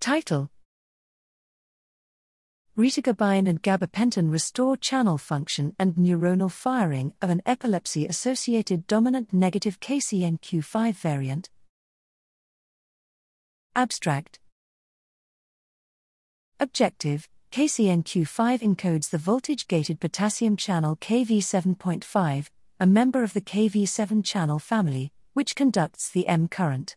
Title Retigabine and gabapentin restore channel function and neuronal firing of an epilepsy associated dominant negative KCNQ5 variant. Abstract Objective KCNQ5 encodes the voltage gated potassium channel KV7.5, a member of the KV7 channel family, which conducts the M current.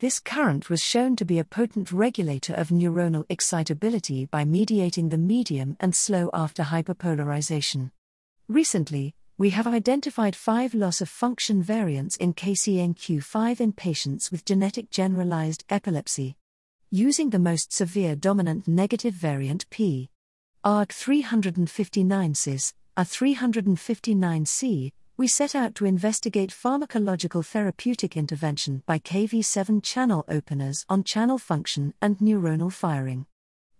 This current was shown to be a potent regulator of neuronal excitability by mediating the medium and slow after hyperpolarization. Recently, we have identified five loss of function variants in KCNQ5 in patients with genetic generalized epilepsy. Using the most severe dominant negative variant P. ARG 359 Cys, A 359C, we set out to investigate pharmacological therapeutic intervention by KV7 channel openers on channel function and neuronal firing.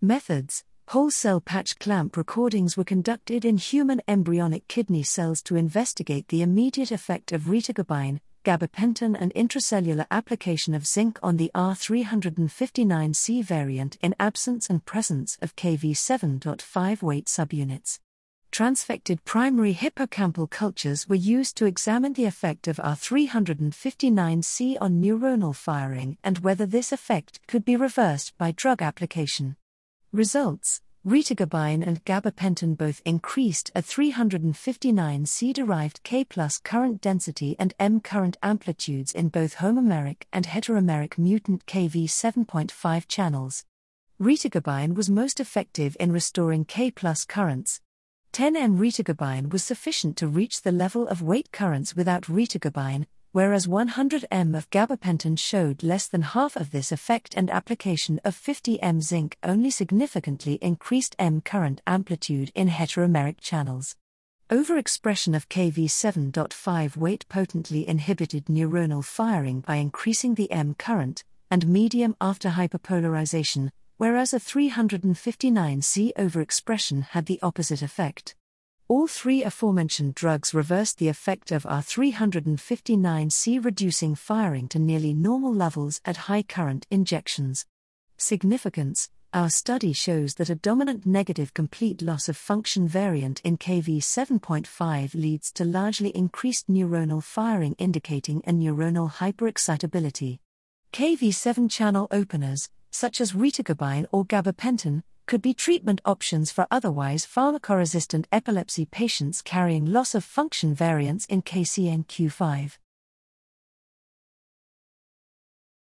Methods Whole cell patch clamp recordings were conducted in human embryonic kidney cells to investigate the immediate effect of retigabine, gabapentin, and intracellular application of zinc on the R359C variant in absence and presence of KV7.5 weight subunits transfected primary hippocampal cultures were used to examine the effect of R359C on neuronal firing and whether this effect could be reversed by drug application. Results Retigabine and gabapentin both increased R359C derived K plus current density and M current amplitudes in both homomeric and heteromeric mutant KV7.5 channels. Retigabine was most effective in restoring K plus currents, 10M retigabine was sufficient to reach the level of weight currents without retigabine, whereas 100M of gabapentin showed less than half of this effect and application of 50M zinc only significantly increased M current amplitude in heteromeric channels. Overexpression of KV7.5 weight potently inhibited neuronal firing by increasing the M current, and medium after hyperpolarization, whereas R359C overexpression had the opposite effect. All three aforementioned drugs reversed the effect of R359C, reducing firing to nearly normal levels at high current injections. Significance Our study shows that a dominant negative complete loss of function variant in KV7.5 leads to largely increased neuronal firing, indicating a neuronal hyperexcitability. KV7 channel openers, such as retigabine or gabapentin, could be treatment options for otherwise pharmacoresistant epilepsy patients carrying loss of function variants in KCNQ5.